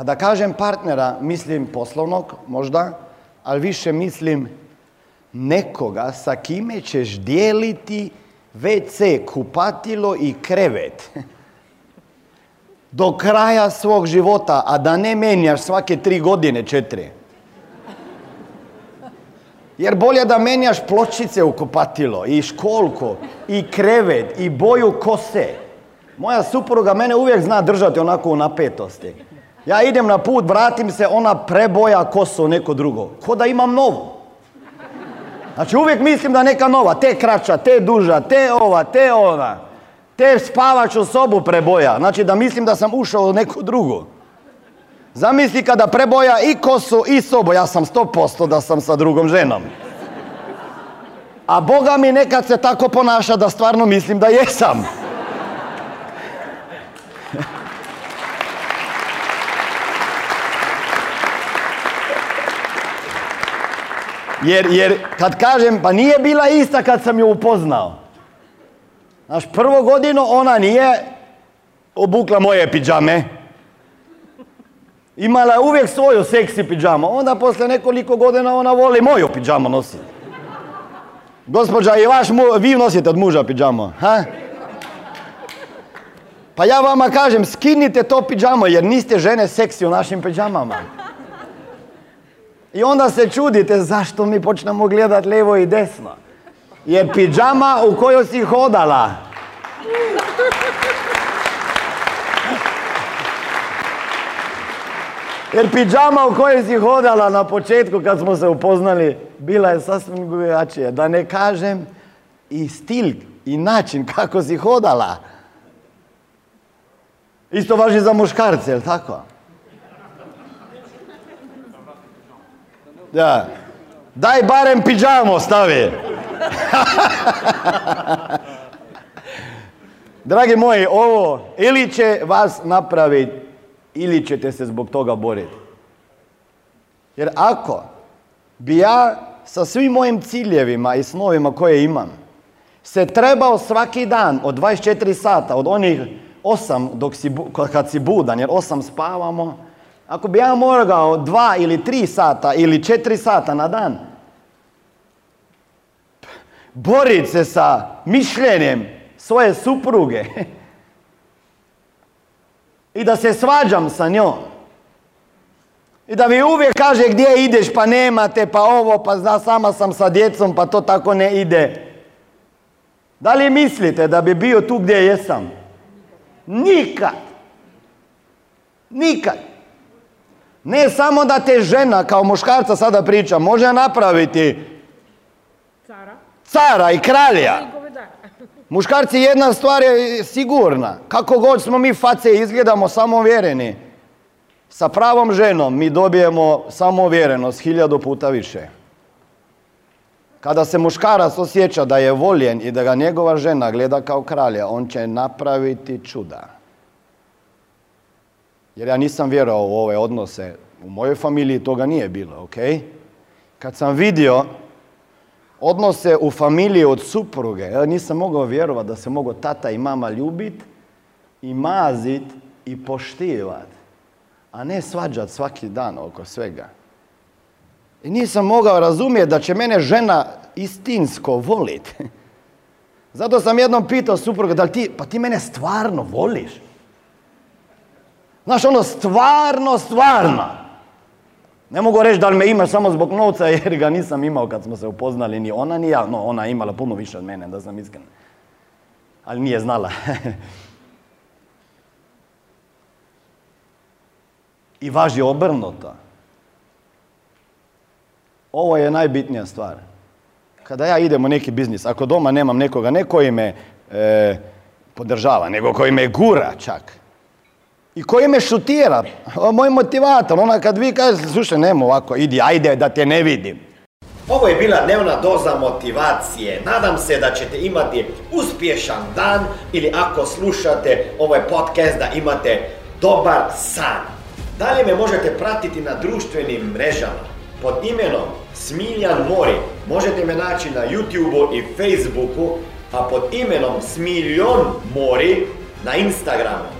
Kada kažem partnera, mislim poslovnog možda, ali više mislim nekoga sa kime ćeš dijeliti WC, kupatilo i krevet. Do kraja svog života, a da ne menjaš svake tri godine, četiri. Jer bolje da menjaš pločice u kupatilo, i školko, i krevet, i boju kose. Moja supruga mene uvijek zna držati onako u napetosti. Ja idem na put, vratim se, ona preboja kosu neko drugo. Ko da imam novu. Znači uvijek mislim da neka nova, te kraća, te duža, te ova, te ona. Te spavaću sobu preboja. Znači da mislim da sam ušao u neku drugu. Zamisli kada preboja i kosu i sobu. Ja sam sto posto da sam sa drugom ženom. A Boga mi nekad se tako ponaša da stvarno mislim da jesam. Jer, jer kad kažem, pa nije bila ista kad sam ju upoznao. Znaš, prvo godinu ona nije obukla moje pidžame. Imala je uvijek svoju seksi pidžamu. Onda poslije nekoliko godina ona voli moju pidžamu nositi. Gospođa, i vaš mu, vi nosite od muža pidžamu, ha? Pa ja vama kažem, skinite to pidžamo jer niste žene seksi u našim pidžamama. I onda se čudite zašto mi počnemo gledati lijevo i desno. Jer pidžama u kojoj si hodala. Jer pidžama u kojoj si hodala na početku kad smo se upoznali bila je sasvim drugačija. Da ne kažem i stil i način kako si hodala. Isto važi za muškarce, jel tako? Da. Daj barem pidžamo stavi. Dragi moji, ovo ili će vas napraviti ili ćete se zbog toga boriti. Jer ako bi ja sa svim mojim ciljevima i snovima koje imam se trebao svaki dan od 24 sata, od onih 8 dok si, kad si budan, jer 8 spavamo, ako bi ja morao dva ili tri sata ili četiri sata na dan boriti se sa mišljenjem svoje supruge i da se svađam sa njom i da mi uvijek kaže gdje ideš pa nemate pa ovo pa zna sama sam sa djecom pa to tako ne ide. Da li mislite da bi bio tu gdje jesam? Nikad. Nikad. Ne samo da te žena kao muškarca sada priča, može napraviti Cara. cara i kralja. Muškarci jedna stvar je sigurna. Kako god smo mi face izgledamo samovjereni. Sa pravom ženom mi dobijemo samovjerenost hiljadu puta više. Kada se muškarac osjeća da je voljen i da ga njegova žena gleda kao kralja, on će napraviti čuda. Jer ja nisam vjerovao u ove odnose. U mojoj familiji toga nije bilo, ok? Kad sam vidio odnose u familiji od supruge, ja nisam mogao vjerovati da se mogu tata i mama ljubit i mazit i poštivat, a ne svađat svaki dan oko svega. I nisam mogao razumjeti da će mene žena istinsko volit. Zato sam jednom pitao supruga, da li ti, pa ti mene stvarno voliš? Znaš, ono stvarno, stvarno. Ne mogu reći da li me ima samo zbog novca jer ga nisam imao kad smo se upoznali, ni ona ni ja. No, ona je imala puno više od mene, da sam iskren. Ali nije znala. I važi obrnuto. ovo je najbitnija stvar. Kada ja idem u neki biznis, ako doma nemam nekoga, ne koji me e, podržava, nego koji me gura čak. I koji me šutira, moj motivator, ona kad vi kažete, slušaj, nemo ovako, idi, ajde da te ne vidim. Ovo je bila dnevna doza motivacije. Nadam se da ćete imati uspješan dan ili ako slušate ovaj podcast da imate dobar san. Dalje me možete pratiti na društvenim mrežama pod imenom Smiljan Mori. Možete me naći na YouTubeu i Facebooku, a pod imenom Smiljon Mori na Instagramu.